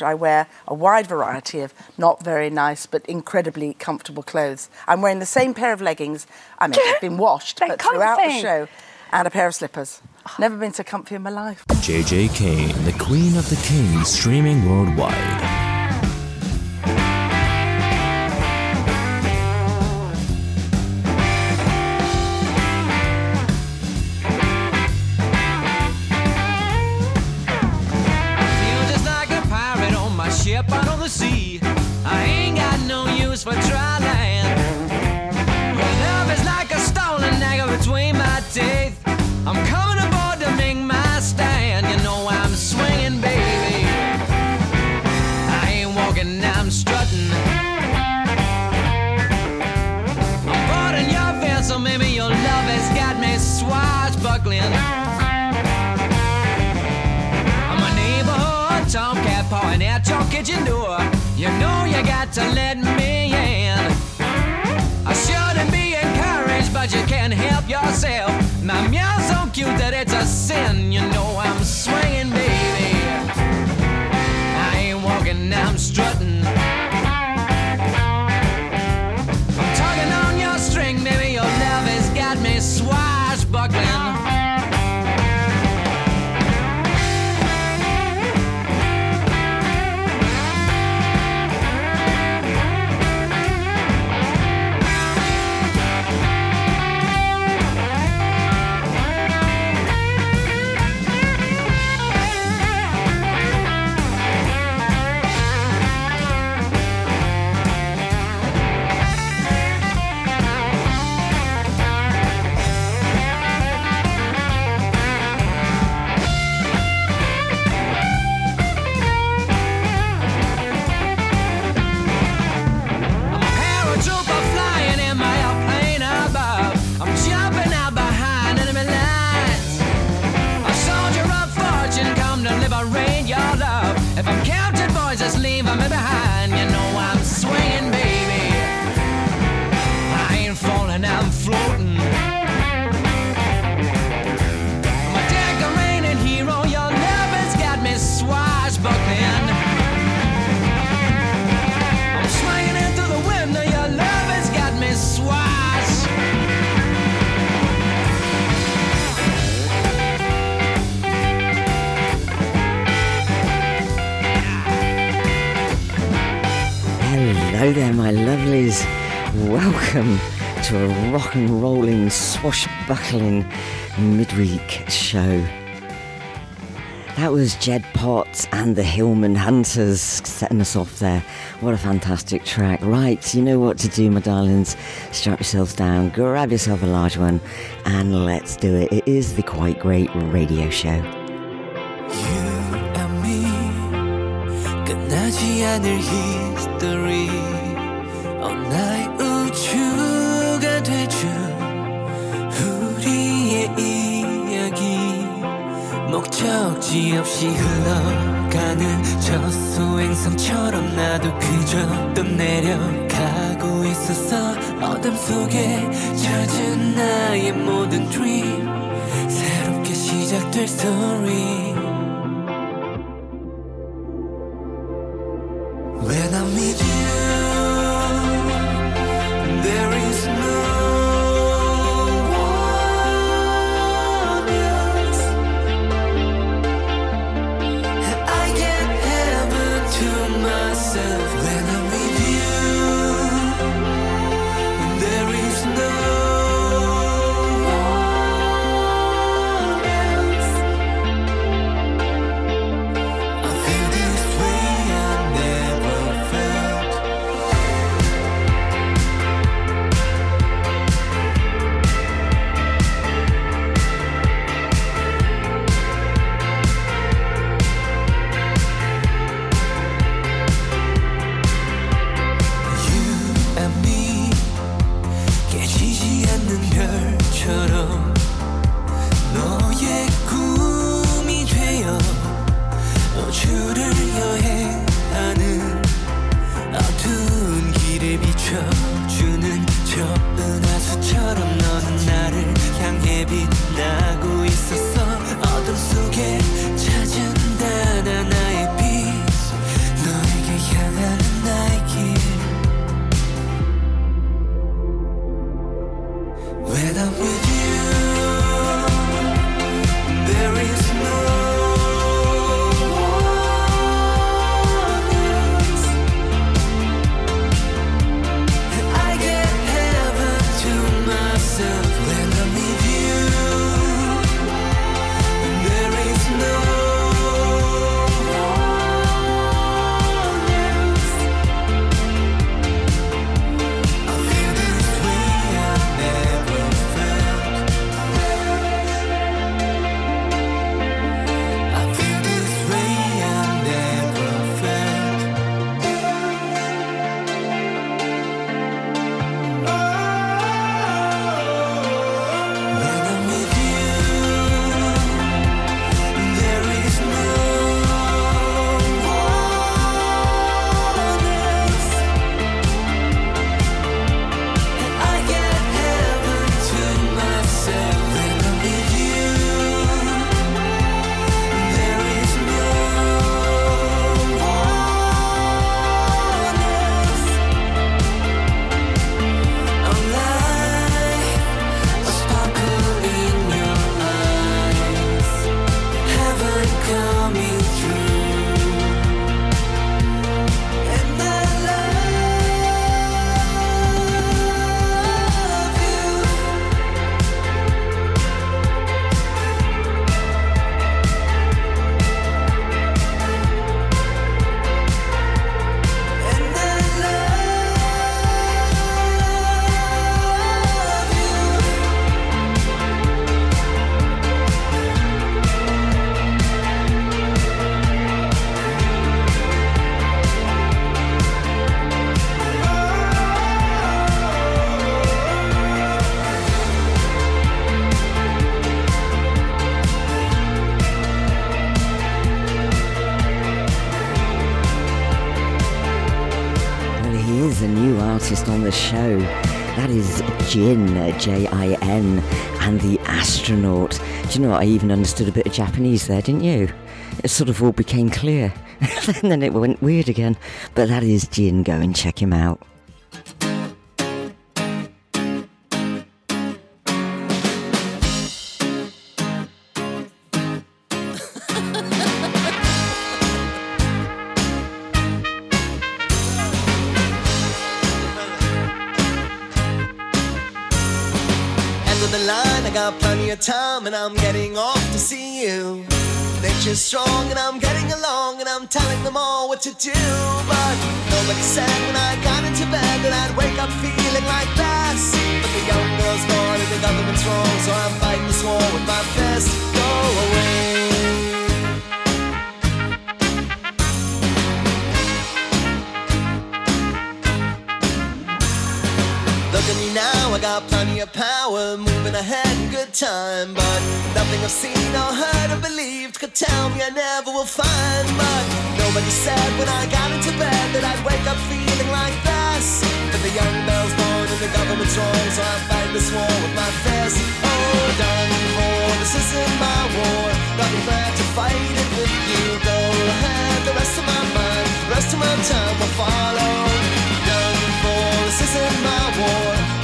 after, I wear a wide variety of not very nice but incredibly comfortable clothes. I'm wearing the same pair of leggings. I mean, they've been washed, They're but throughout the show, and a pair of slippers. Never been so comfy in my life. JJ Kane, the Queen of the Kings, streaming worldwide. Kitchen door. You know you got to let me in. I shouldn't be encouraged, but you can't help yourself. My meow's so cute that it's a sin. You know I'm swinging, Bucklin midweek show. That was Jed Potts and the Hillman Hunters setting us off there. What a fantastic track. Right, you know what to do, my darlings. Strap yourselves down, grab yourself a large one, and let's do it. It is the Quite Great Radio Show. You and me, history. 목적지 없이 흘러가는 저 소행성처럼 나도 그저 떠내려가고 있었어. 어둠 속에 젖은 나의 모든 dream 새롭게 시작될 story Jin, J I N, and the astronaut. Do you know what? I even understood a bit of Japanese there, didn't you? It sort of all became clear. and then it went weird again. But that is Jin. Go and check him out. Got plenty of time and I'm getting off to see you. Nature's strong and I'm getting along and I'm telling them all what to do. But nobody said when I got into bed that I'd wake up feeling like this. But the young girl's gone and the government's wrong, so I'm fighting this war with my fist. Go away. Got plenty of power, moving ahead in good time. But nothing I've seen or heard or believed could tell me I never will find. But nobody said when I got into bed that I'd wake up feeling like this. But the young bell's born and the government's wrong, so I fight this war with my fist. Oh, done for, this isn't my war. I'm glad to fight it with you. Go ahead, the rest of my mind, the rest of my time will follow. Done for, this isn't my war.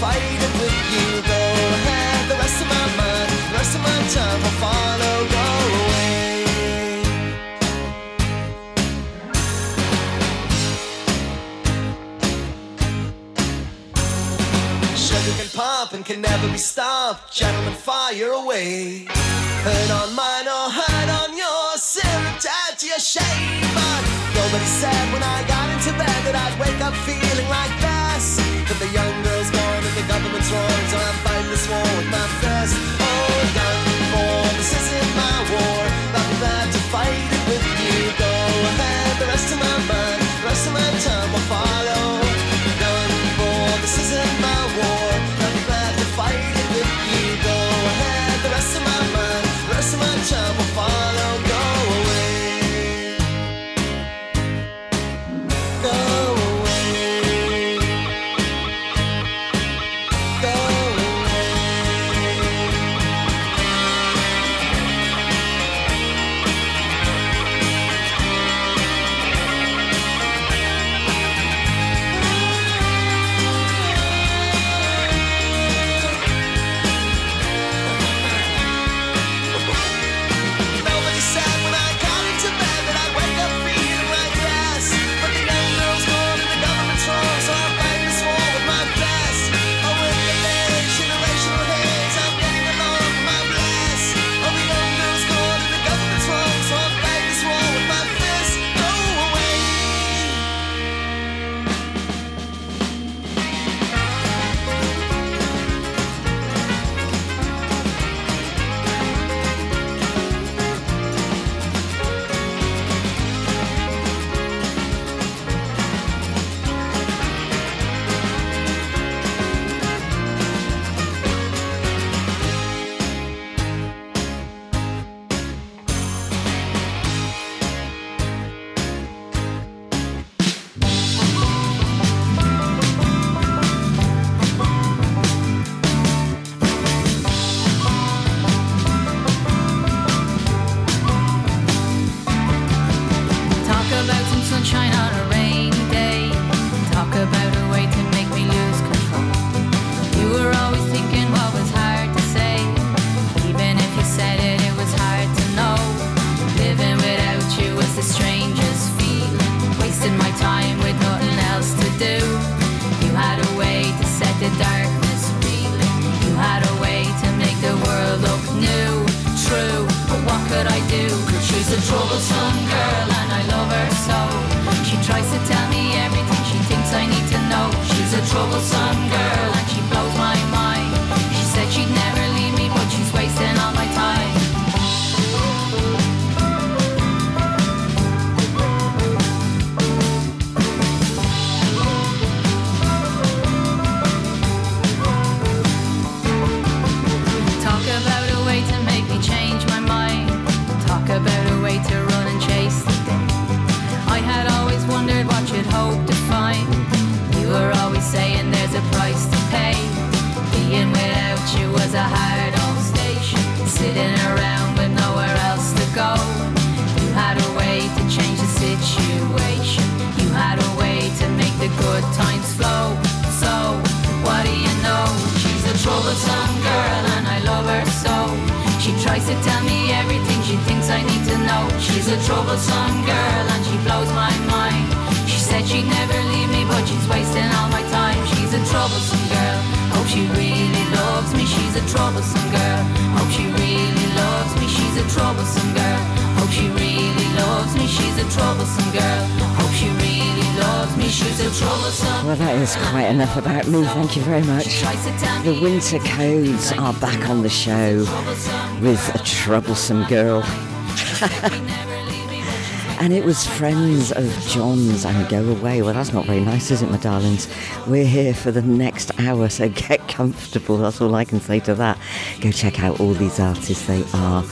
Fight it with you. Go ahead, the rest of my mind, the rest of my time will follow. Go away. Sugar can pump and can never be stopped. Gentlemen, fire away. Hurt on mine or hurt on yours. Syrup tied to your shame. But nobody said when I got into bed that I'd wake up feeling like this. But the young government's wrong. So I'm fighting this war with my fist. Oh, done for. This isn't my war. Be glad to fight Wasting my time with nothing else to do. You had a way to set the darkness reeling. You had a way to make the world look new, true. But what could I do? she's a troublesome girl and I love her so. She tries to tell me everything she thinks I need to know. She's a troublesome girl twice to tell me everything she thinks I need to know. She's a troublesome girl and she blows my mind. She said she'd never leave me, but she's wasting all my time. She's a troublesome girl. Hope she really loves me. She's a troublesome girl. Hope she really loves me. She's a troublesome girl. Hope she really loves me. She's a troublesome girl. Hope she really well, that is quite enough about me. Thank you very much. Tries to tell The Winter Codes are back on the show with a troublesome girl. And it was Friends of John's and Go Away. Well, that's not very nice, is it, my darlings? We're here for the next hour, so get comfortable. That's all I can say to that. Go check out all these artists. They are,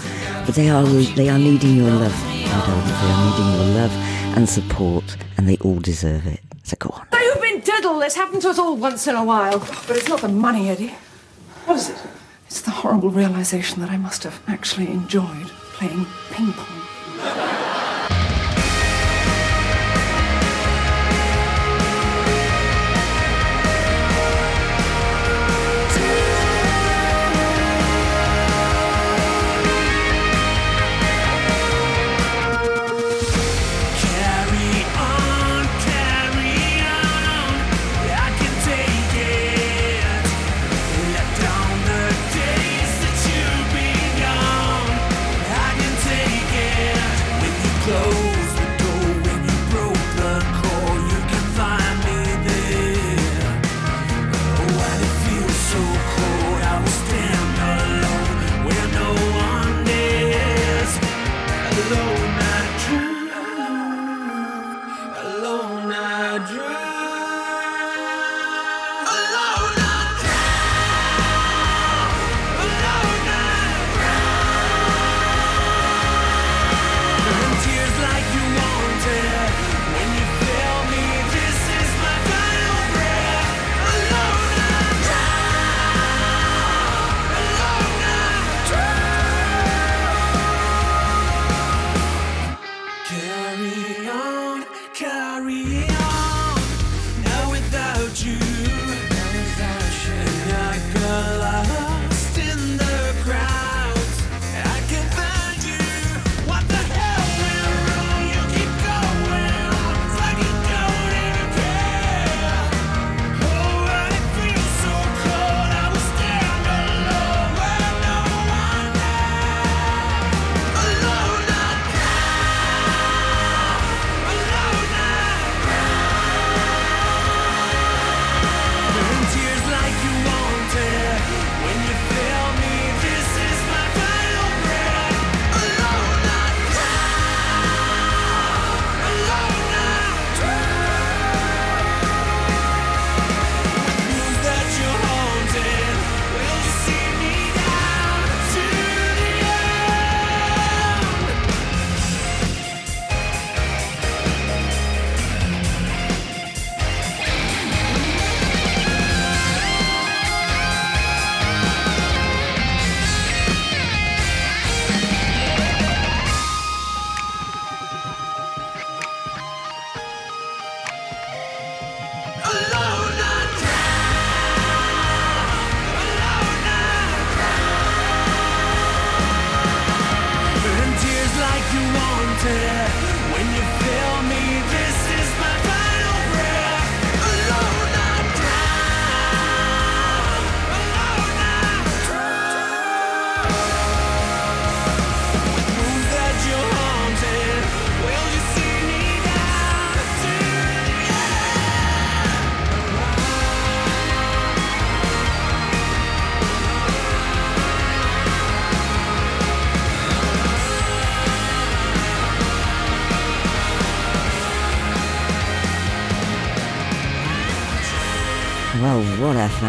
but they are they are needing your love, my darlings. They are needing your love and support, and they all deserve it. So go on. Now you've been diddle. This happens to us all once in a while. But it's not the money, Eddie. What is it? It's the horrible realization that I must have actually enjoyed playing ping pong.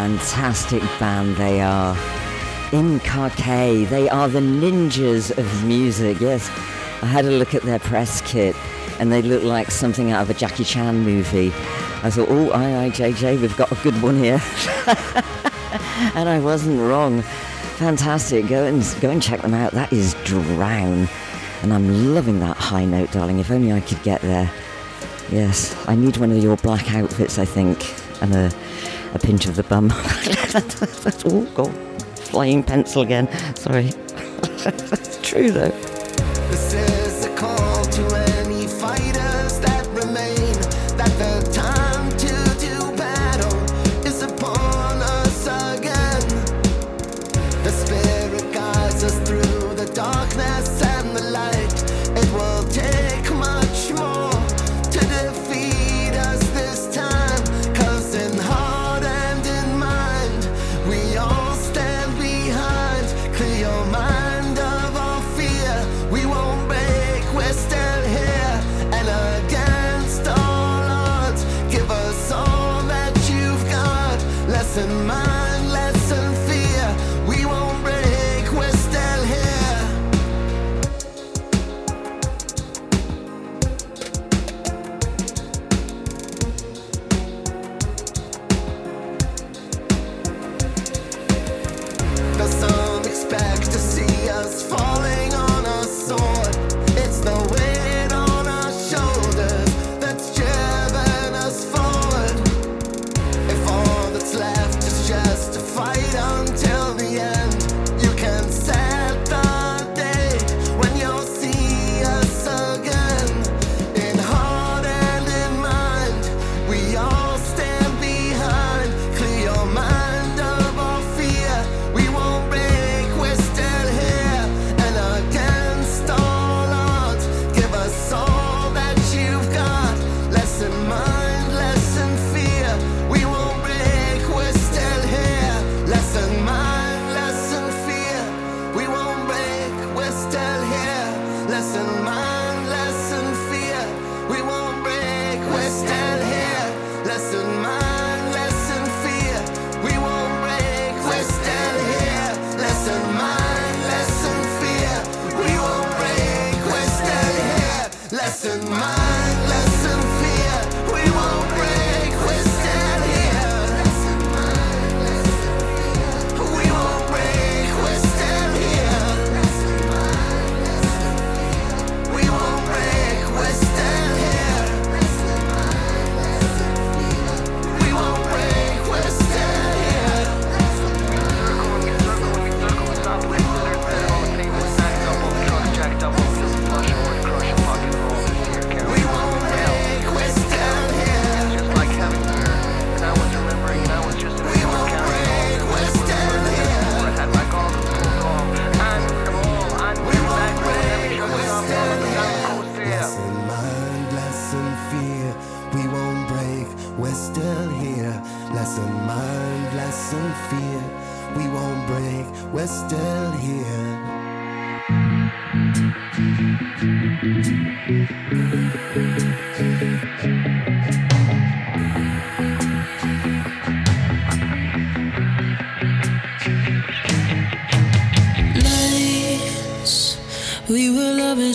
Fantastic band they are. INKAKAI, they are the ninjas of music. Yes, I had a look at their press kit and they look like something out of a Jackie Chan movie. I thought, oh, aye, aye, JJ, we've got a good one here. and I wasn't wrong. Fantastic. Go and go and check them out. That is Drown. And I'm loving that high note, darling. If only I could get there. Yes, I need one of your black outfits, I think, and a, a pinch of the bum. All oh, God. Flying pencil again. Sorry. That's true though.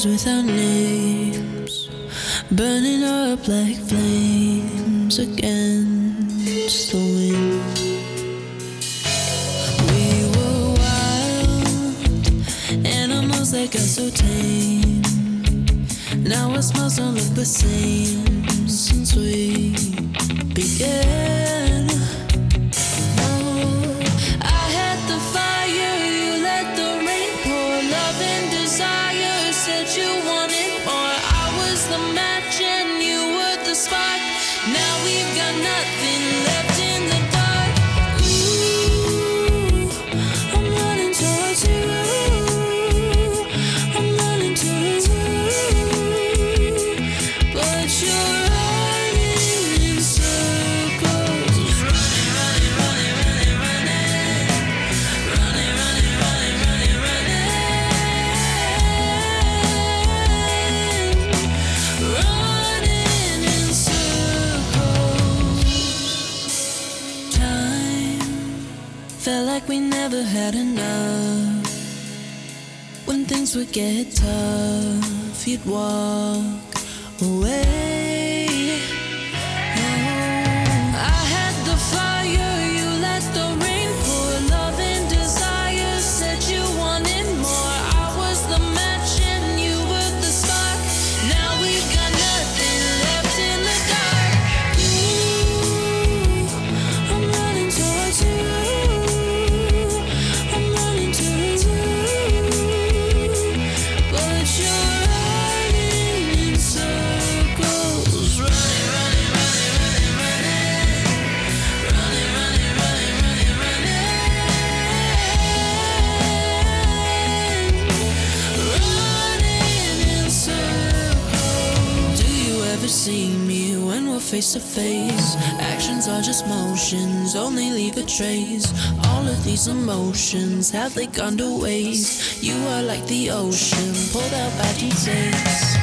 without names, burning up like flames against the wind. We were wild animals that got so tame. Now our smiles don't look the same since we began. get tough, you'd walk face to face. Actions are just motions, only leave a trace. All of these emotions have they gone to waste? You are like the ocean, pulled out by details.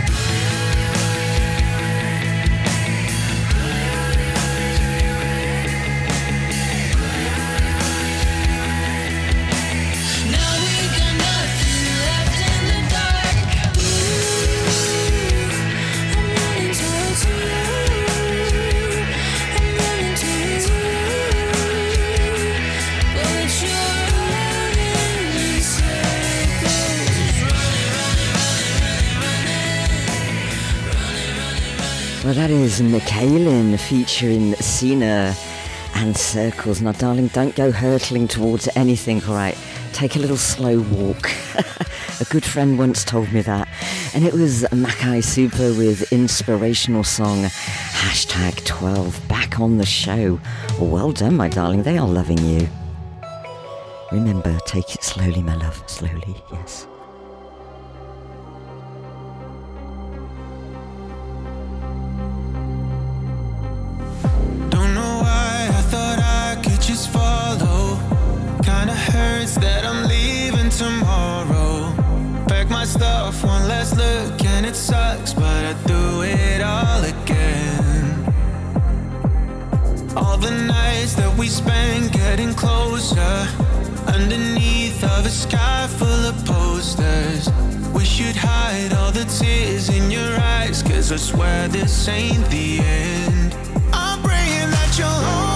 Palin featuring Sina and Circles. Now, darling, don't go hurtling towards anything, all right? Take a little slow walk. a good friend once told me that. And it was Maki Supa with inspirational song hashtag 12 back on the show. Well done, my darling. They are loving you. Remember, take it slowly, my love. Slowly, yes. Kinda hurts that I'm leaving tomorrow. Pack my stuff, one last look, and it sucks, but I do it all again. All the nights that we spent getting closer, underneath of a sky full of posters. We should hide all the tears in your eyes, cause I swear this ain't the end. I'm praying that you'll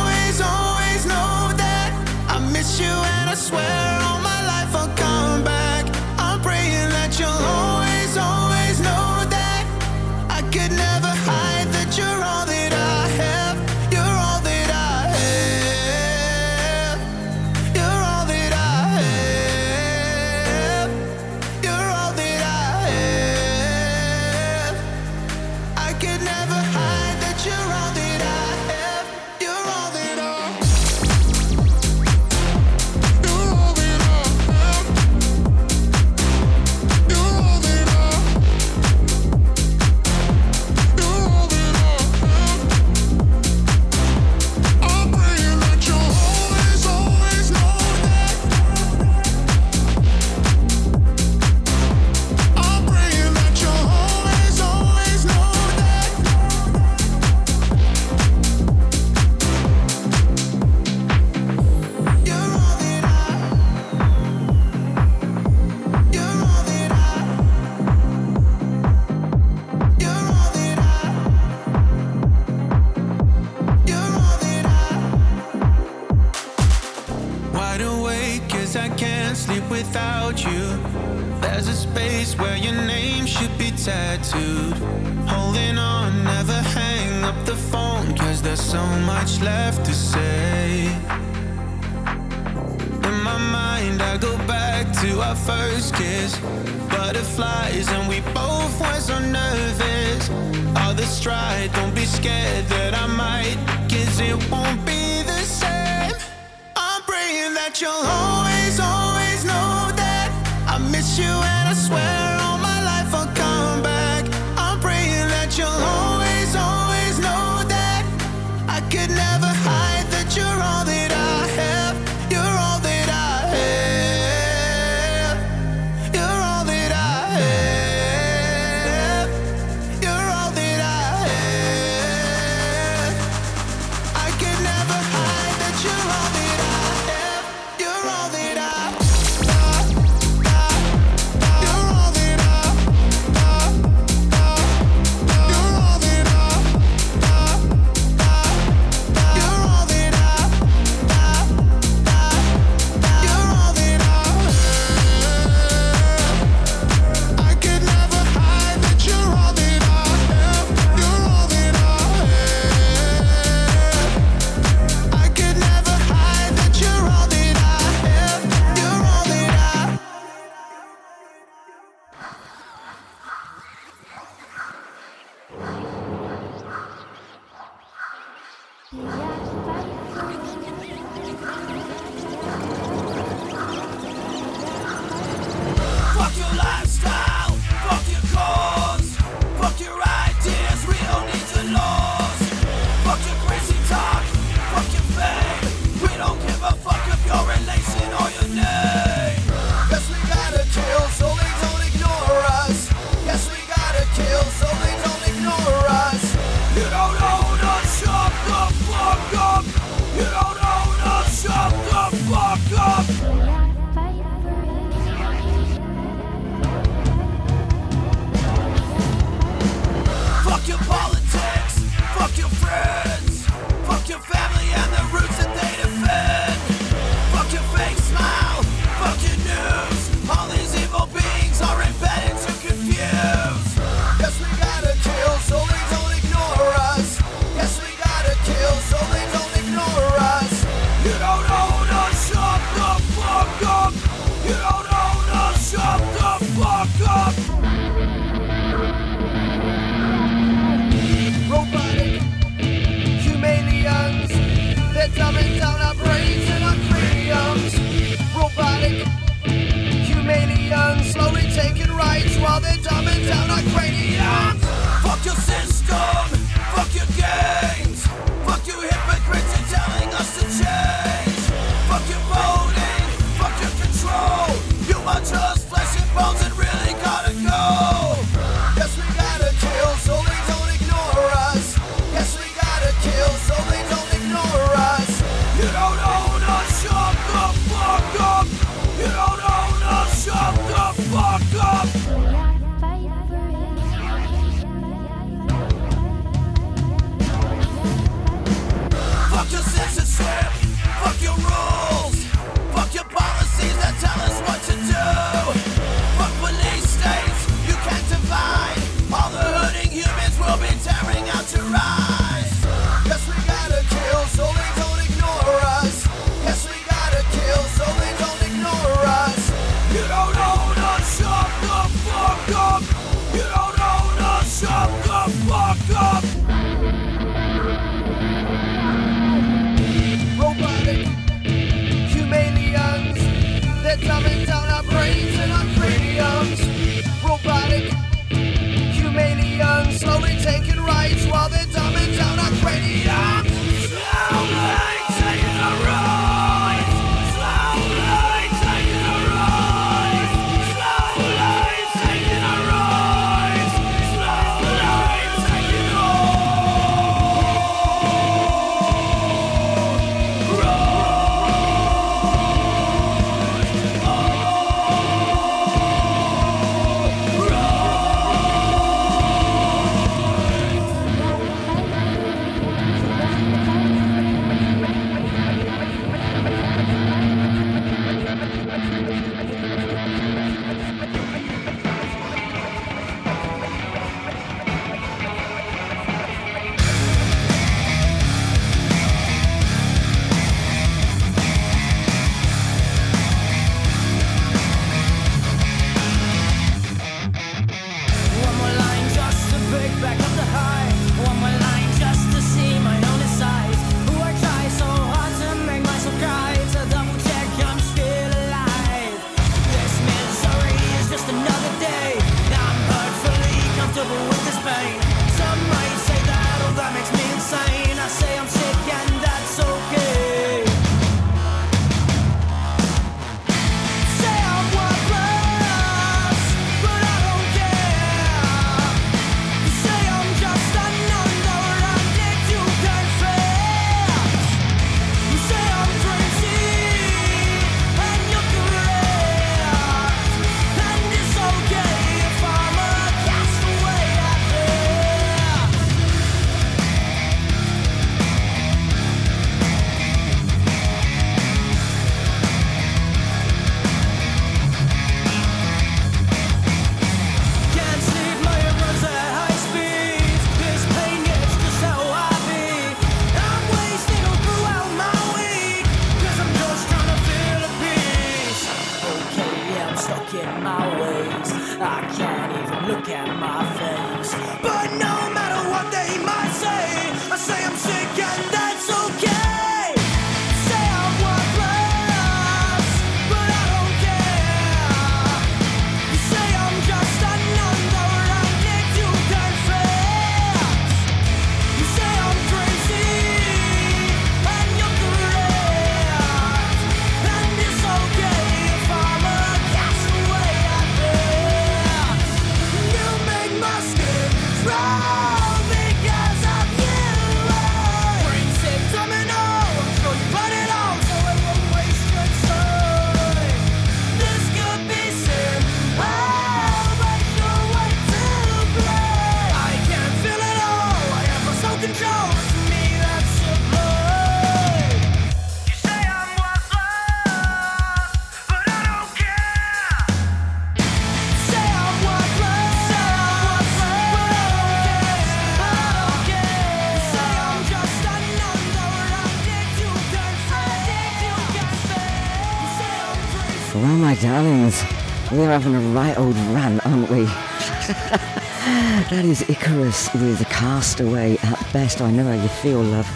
that is Icharus with a Castaway at best. I know how you feel, love.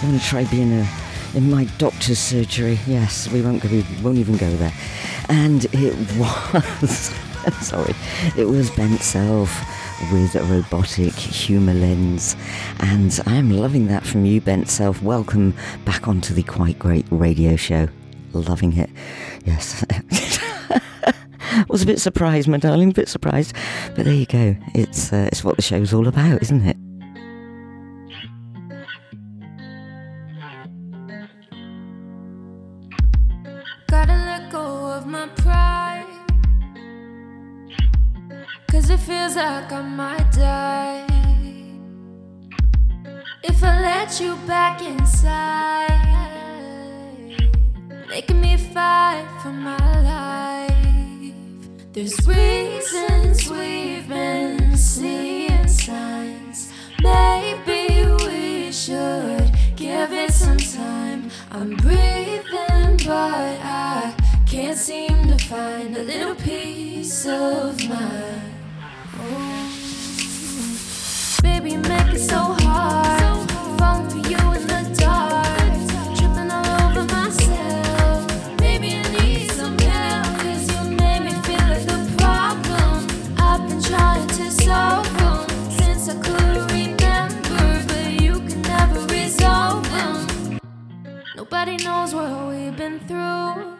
You want to try being a, in my doctor's surgery? Yes, we won't go. We won't even go there. And it was. sorry, it was Bent Self with a robotic Humaliens, and I'm loving that from you, Bent Self. Welcome back onto the Quite Great Radio Show. Loving it. Yes. was a bit surprised, my darling, a bit surprised. But there you go. It's uh, it's what the show's all about, isn't it? Gotta let go of my pride. Cause it feels like I might die. If I let you back inside, making me fight for my. There's reasons we've been seeing signs. Maybe we should give it some time. I'm breathing, but I can't seem to find a little peace of mind. Oh. Baby, make it so hard. Nobody knows what we've been through.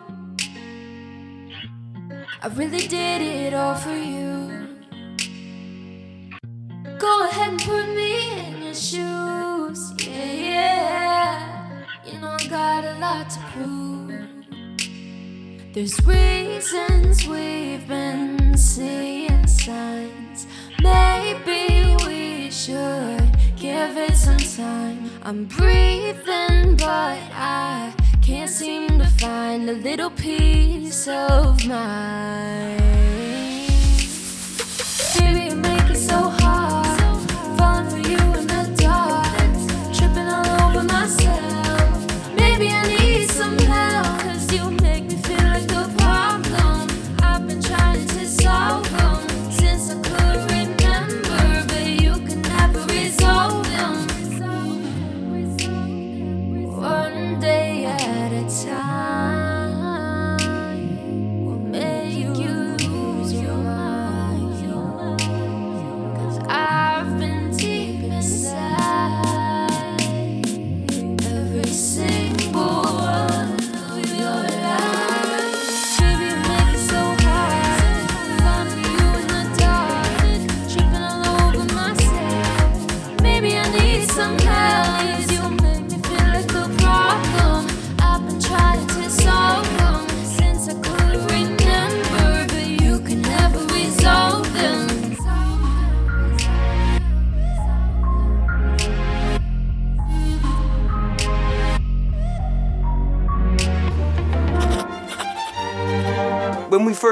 I really did it all for you. Go ahead and put me in your shoes. Yeah, yeah. You know I got a lot to prove. There's reasons we've been seeing signs. Maybe we should give it some time. I'm breathing, but I can't seem to find a little peace of mind. Baby, you make it so hard.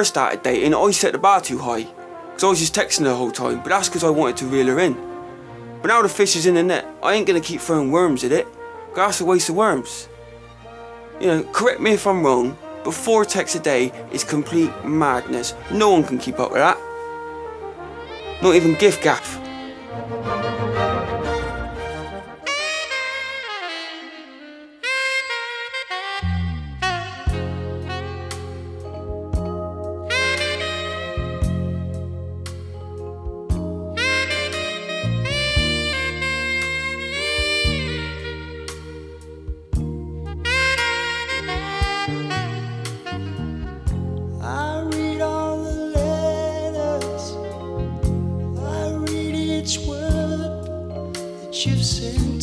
First started dating, I set the bar too high. Because I was just texting her the whole time, but that's because I wanted to reel her in. But now the fish is in the net, I ain't gonna keep throwing worms at it. 'cause That's a waste of worms. You know, correct me if I'm wrong, but four texts a day is complete madness. No one can keep up with that. Not even giffgaff. Word that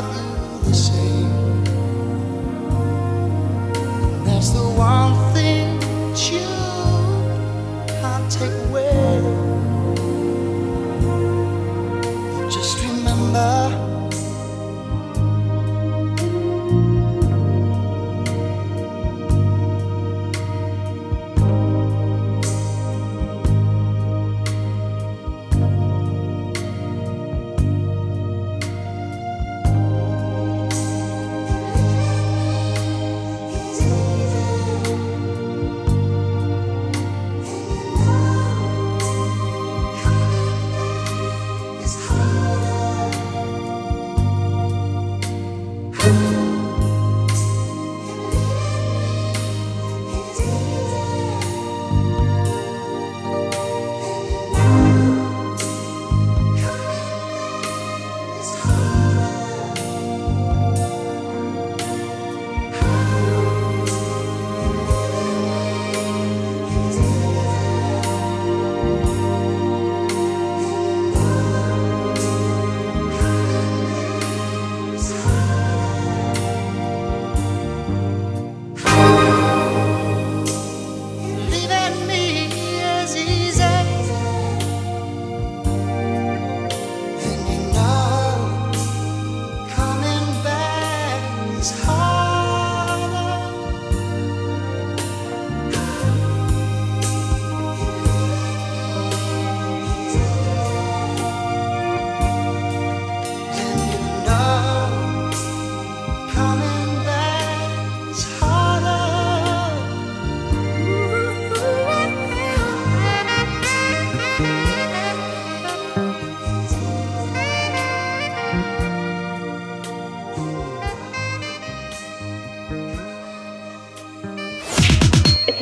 love you.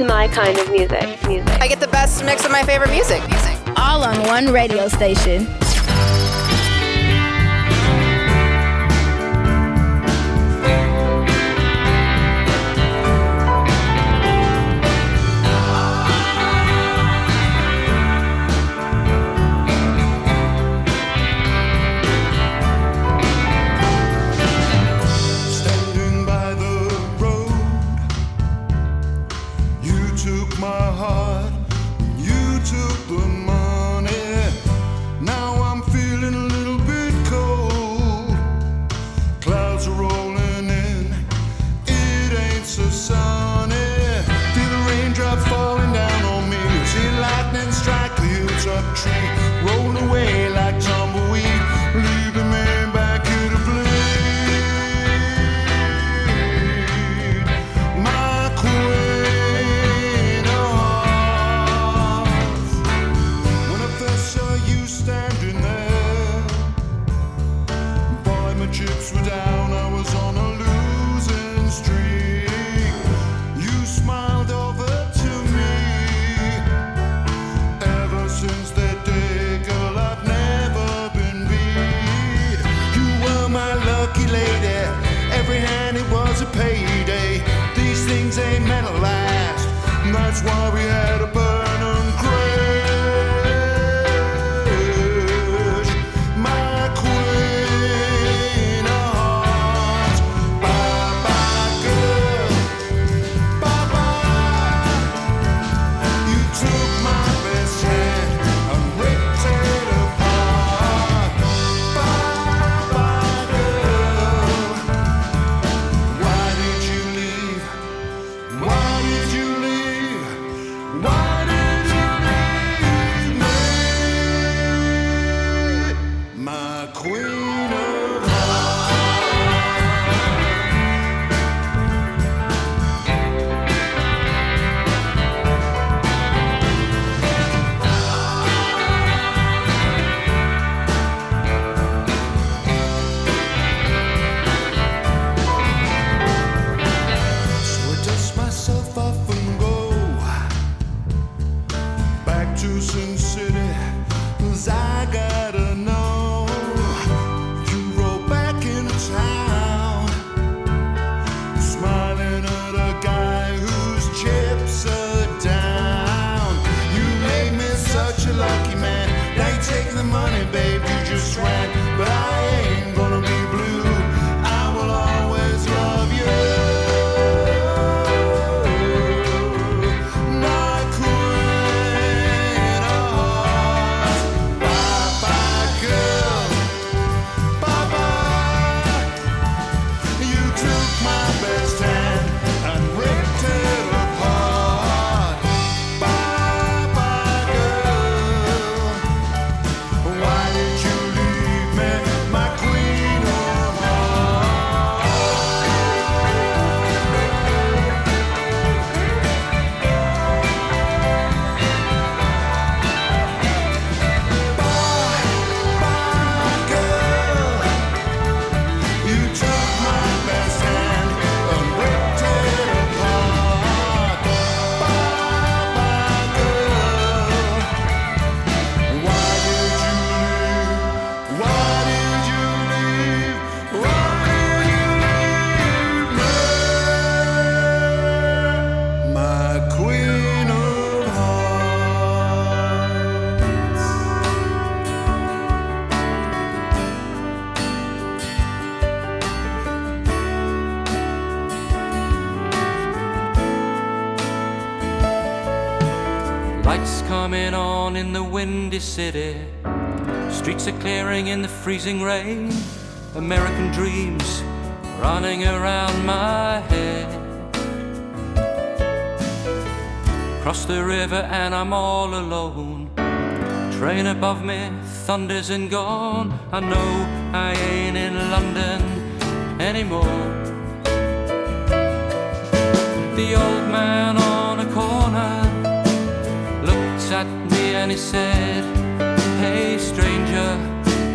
my kind of music. Music. I get the best mix of my favorite music. Music. All on one radio station. Windy city. Streets are clearing in the freezing rain. American dreams running around my head. Cross the river and I'm all alone. Train above me thunders and gone. I know I ain't in London anymore. The old man on a corner looked at me and he said, Stranger,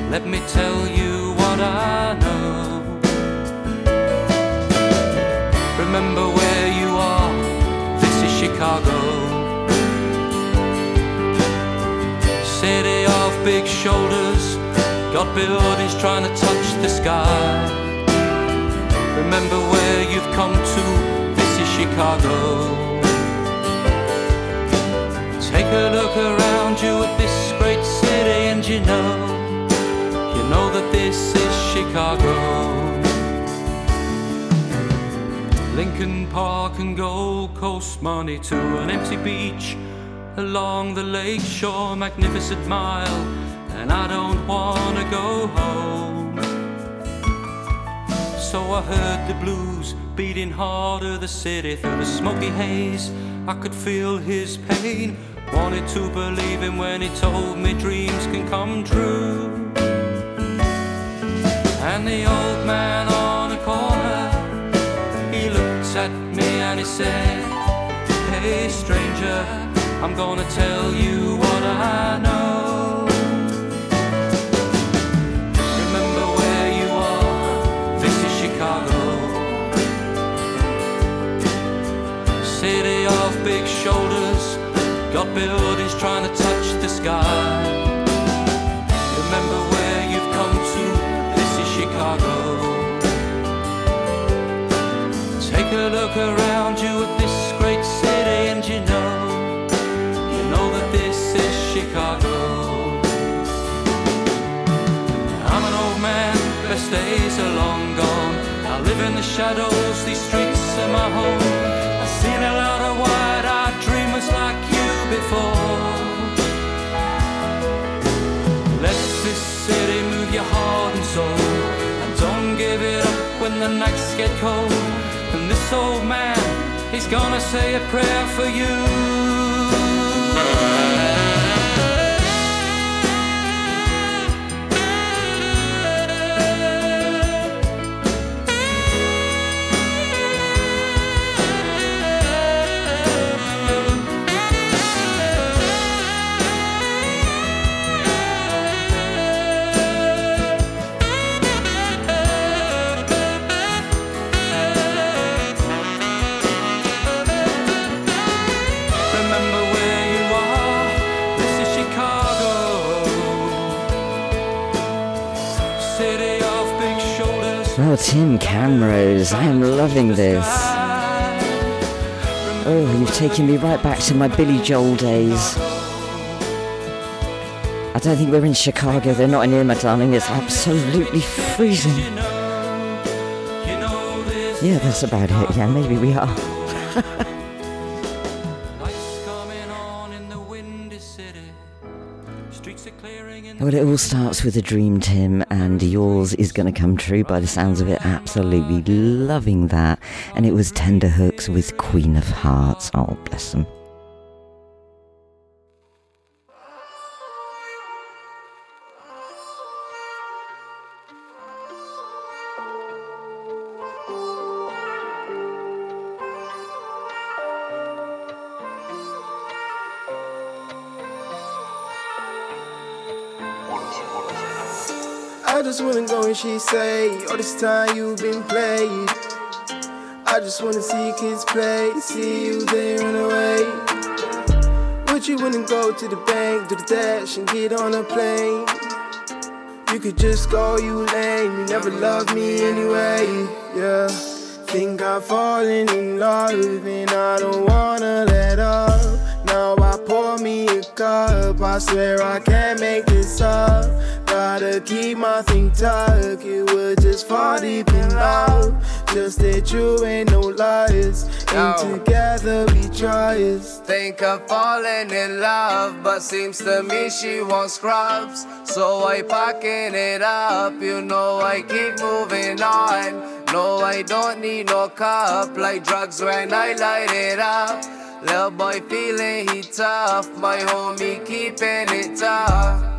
let me tell you what I know. Remember where you are, this is Chicago. City of big shoulders, got buildings trying to touch the sky. Remember where you've come to, this is Chicago. Take a look around you city and you know, you know that this is Chicago. Lincoln Park and Gold Coast money to an empty beach along the lake shore, magnificent mile, and I don't wanna go home. So I heard the blues beating harder the city through the smoky haze. I could feel his pain. Wanted to believe him when he told me dreams can come true. And the old man on a corner, he looked at me and he said, Hey stranger, I'm gonna tell you what I know. Remember where you are, this is Chicago. City of big shoulders, got buildings trying to touch the sky. Remember where you've come to, this is Chicago. Take a look around you at this great city and you know, you know that this is Chicago. I'm an old man, best days are long gone. I live in the shadows, these streets are my home. I've seen a lot of wide-eyed the nights get cold. And this old man, he's gonna say a prayer for you. Tim Camrose, I am loving this. Oh, you've taken me right back to my Billy Joel days. I don't think we're in Chicago. They're not in here, my darling. It's absolutely freezing. Yeah, that's about it. Yeah, maybe we are. Well, it all starts with a dream, Tim, and yours is going to come true by the sounds of it. Absolutely loving that. And it was Tenderhooks with Queen of Hearts. Oh, bless them. And she say, all this time you've been played. I just wanna see kids play, see you they run away. Would you wanna go to the bank, do the dash, and get on a plane? You could just go, you lame, you never loved me anyway, yeah. Think I've fallen in love, and I don't wanna let up. Now I pour me a cup, I swear I can't make this up. Gotta keep my thing tucked, it was just fall deep in love. Just that you ain't no liars, and together we try Think I'm falling in love, but seems to me she wants scrubs. So I packing it up, you know I keep moving on. No, I don't need no cup like drugs when I light it up. Little boy feeling he tough, my homie keeping it tough.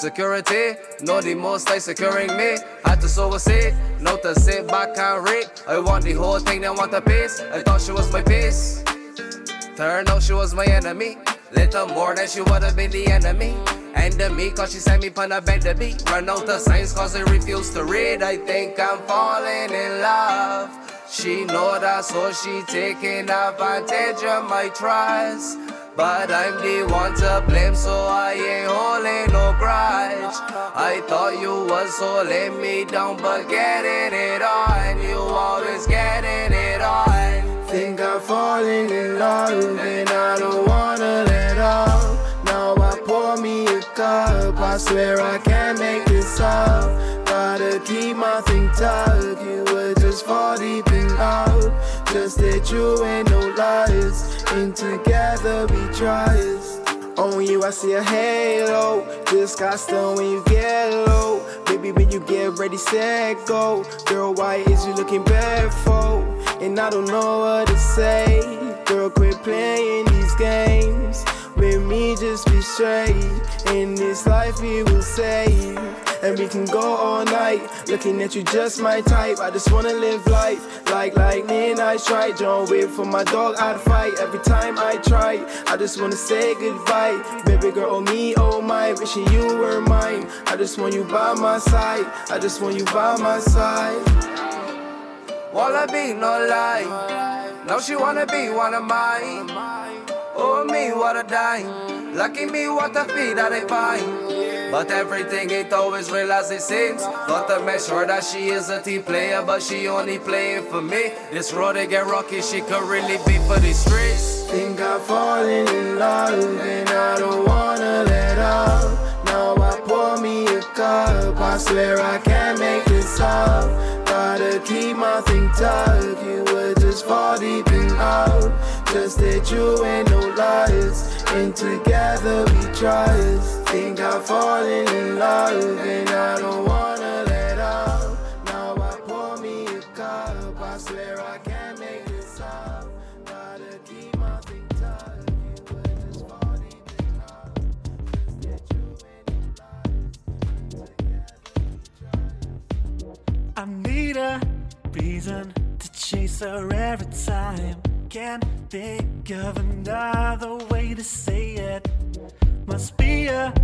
Security, know the most like securing me. Had to sow a seed, no to sit back and read. I want the whole thing, then want a piece. I thought she was my piece. Turned out she was my enemy. Little more than she would have been the enemy. Me, cause she sent me on a bed to be. Run out of signs cause I refuse to read. I think I'm falling in love. She know that, so she taking advantage of my trust. But I'm the one to blame, so I ain't holding no grudge. I thought you was holding me down, but getting it on. You always getting it on. Think I'm falling in love, and I don't wanna let up. Now I pour me a cup, I swear I can't make this up. Gotta keep my thing tucked, you would just fall deep in love. Just that you ain't no liars, and together we try. On you, I see a halo. Just got when you get low. Baby, when you get ready, set, go. Girl, why is you looking barefoot? And I don't know what to say. Girl, quit playing these games. With me, just be straight. In this life, we will save. And we can go all night. Looking at you, just my type. I just wanna live life like lightning. I. John Wick for my dog, I'd fight every time I try. I just wanna say goodbye. Baby girl, oh me, oh my. Wishing you were mine. I just want you by my side. I just want you by my side. Wanna be no lie. Now she wanna be one of mine. Oh me, what a dime. Lucky me, what a feed that I find. But everything ain't always real as it seems. Got to make sure that she is a team player, but she only playing for me. This road to get rocky, she could really be for the streets. Think I'm falling in love, and I don't wanna let up. Now I pour me a cup, I swear I can't make this up. Gotta keep my thing tucked, you would just fall deep in love. Just that you ain't no liars, and together we try. Think I'm falling in love, and I don't wanna let up. Now I pour me a cup, I swear I can't make this up. Gotta keep my thing tucked, you would just fall deep in love. That you ain't no I need a reason to chase her every time. Can't think of another way to say it. Must be a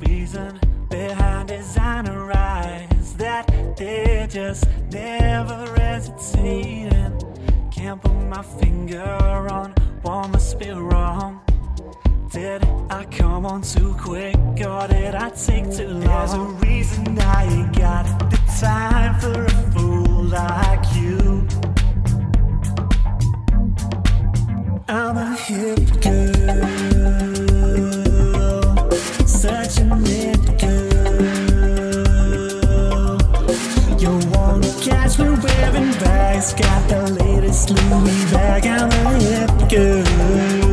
reason behind designer eyes that they're just never hesitating. Can't put my finger on what must be wrong. Did I come on too quick or did I take too long? There's a reason I ain't got the time for a fool like you. I'm a hip girl, such a hip girl. You won't catch me wearing bags, got the latest Louis bag. I'm a hip girl.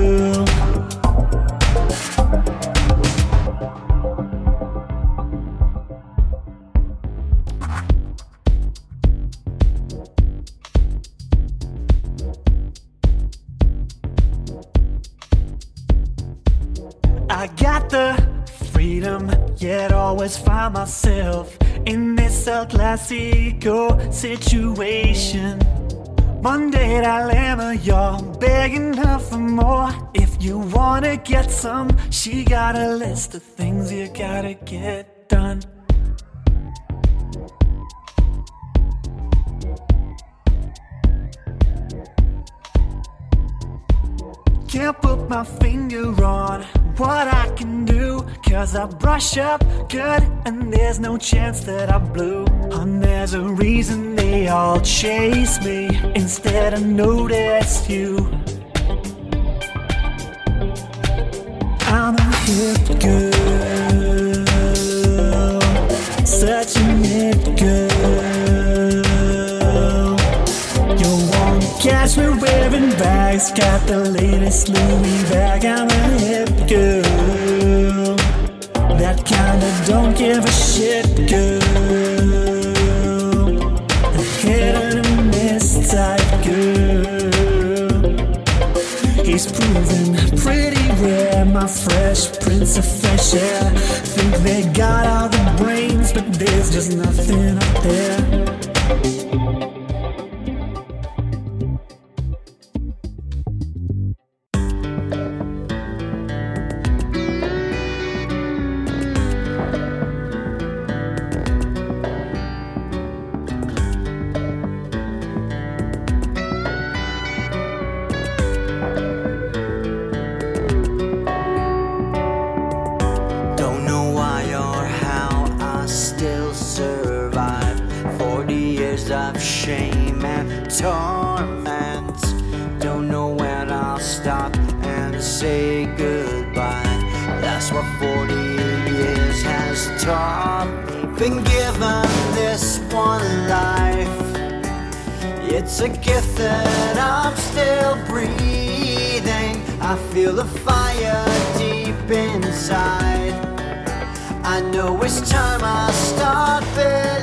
Got the freedom, yet always find myself in this El Clasico situation. Monday dilemma, you're begging her for more. If you wanna get some, she got a list of things you gotta get done. Can't put my finger on what I. Cause I brush up good and there's no chance that I blew. And there's a reason they all chase me instead of notice you. I'm a hip girl, such a hip girl. You won't catch me wearing bags, got the latest Louis bag. I'm a hip girl, that kind of don't give a shit girl, a hit and miss type girl. He's proven pretty rare, my fresh prince of fresh air. Think they got all the brains, but there's just nothing up there. Shame and torment. Don't know when I'll stop and say goodbye. That's what 40 years has taught. Been given this one life. It's a gift that I'm still breathing. I feel the fire deep inside. I know it's time I start believing.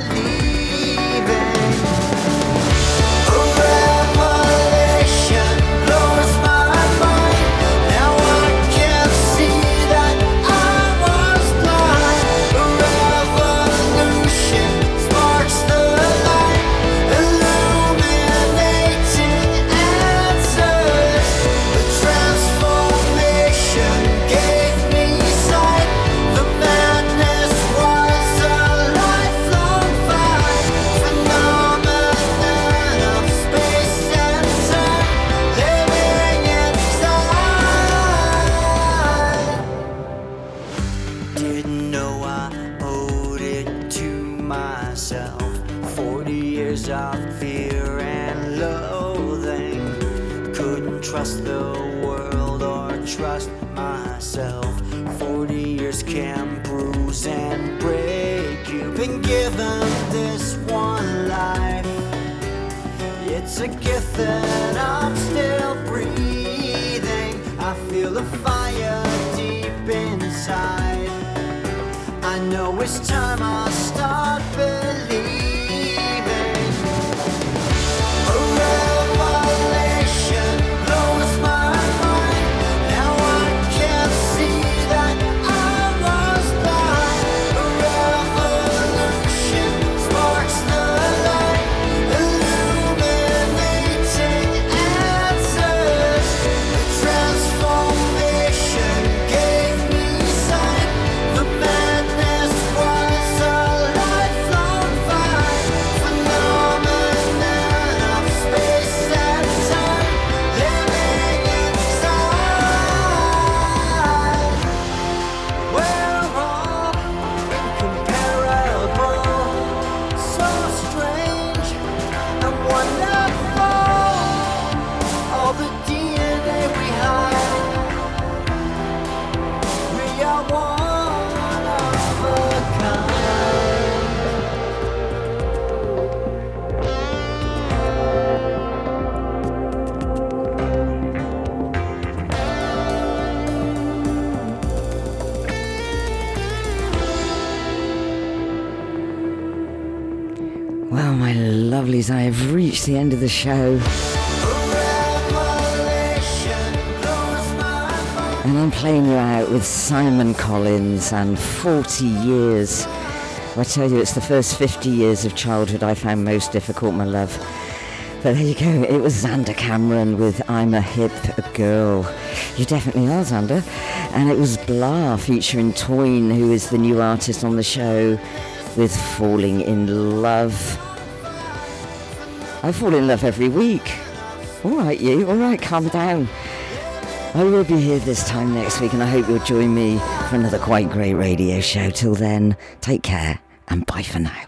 The show. And I'm playing you out with Simon Collins and 40 years. I tell you, it's the first 50 years of childhood I found most difficult, my love. But there you go, it was Xander Cameron with I'm a Hip Girl. You definitely are, Xander. And it was Blah featuring Toine, who is the new artist on the show, with Falling in Love. I fall in love every week. All right, you. All right, calm down. I will be here this time next week, and I hope you'll join me for another quite great radio show. Till then, take care and bye for now.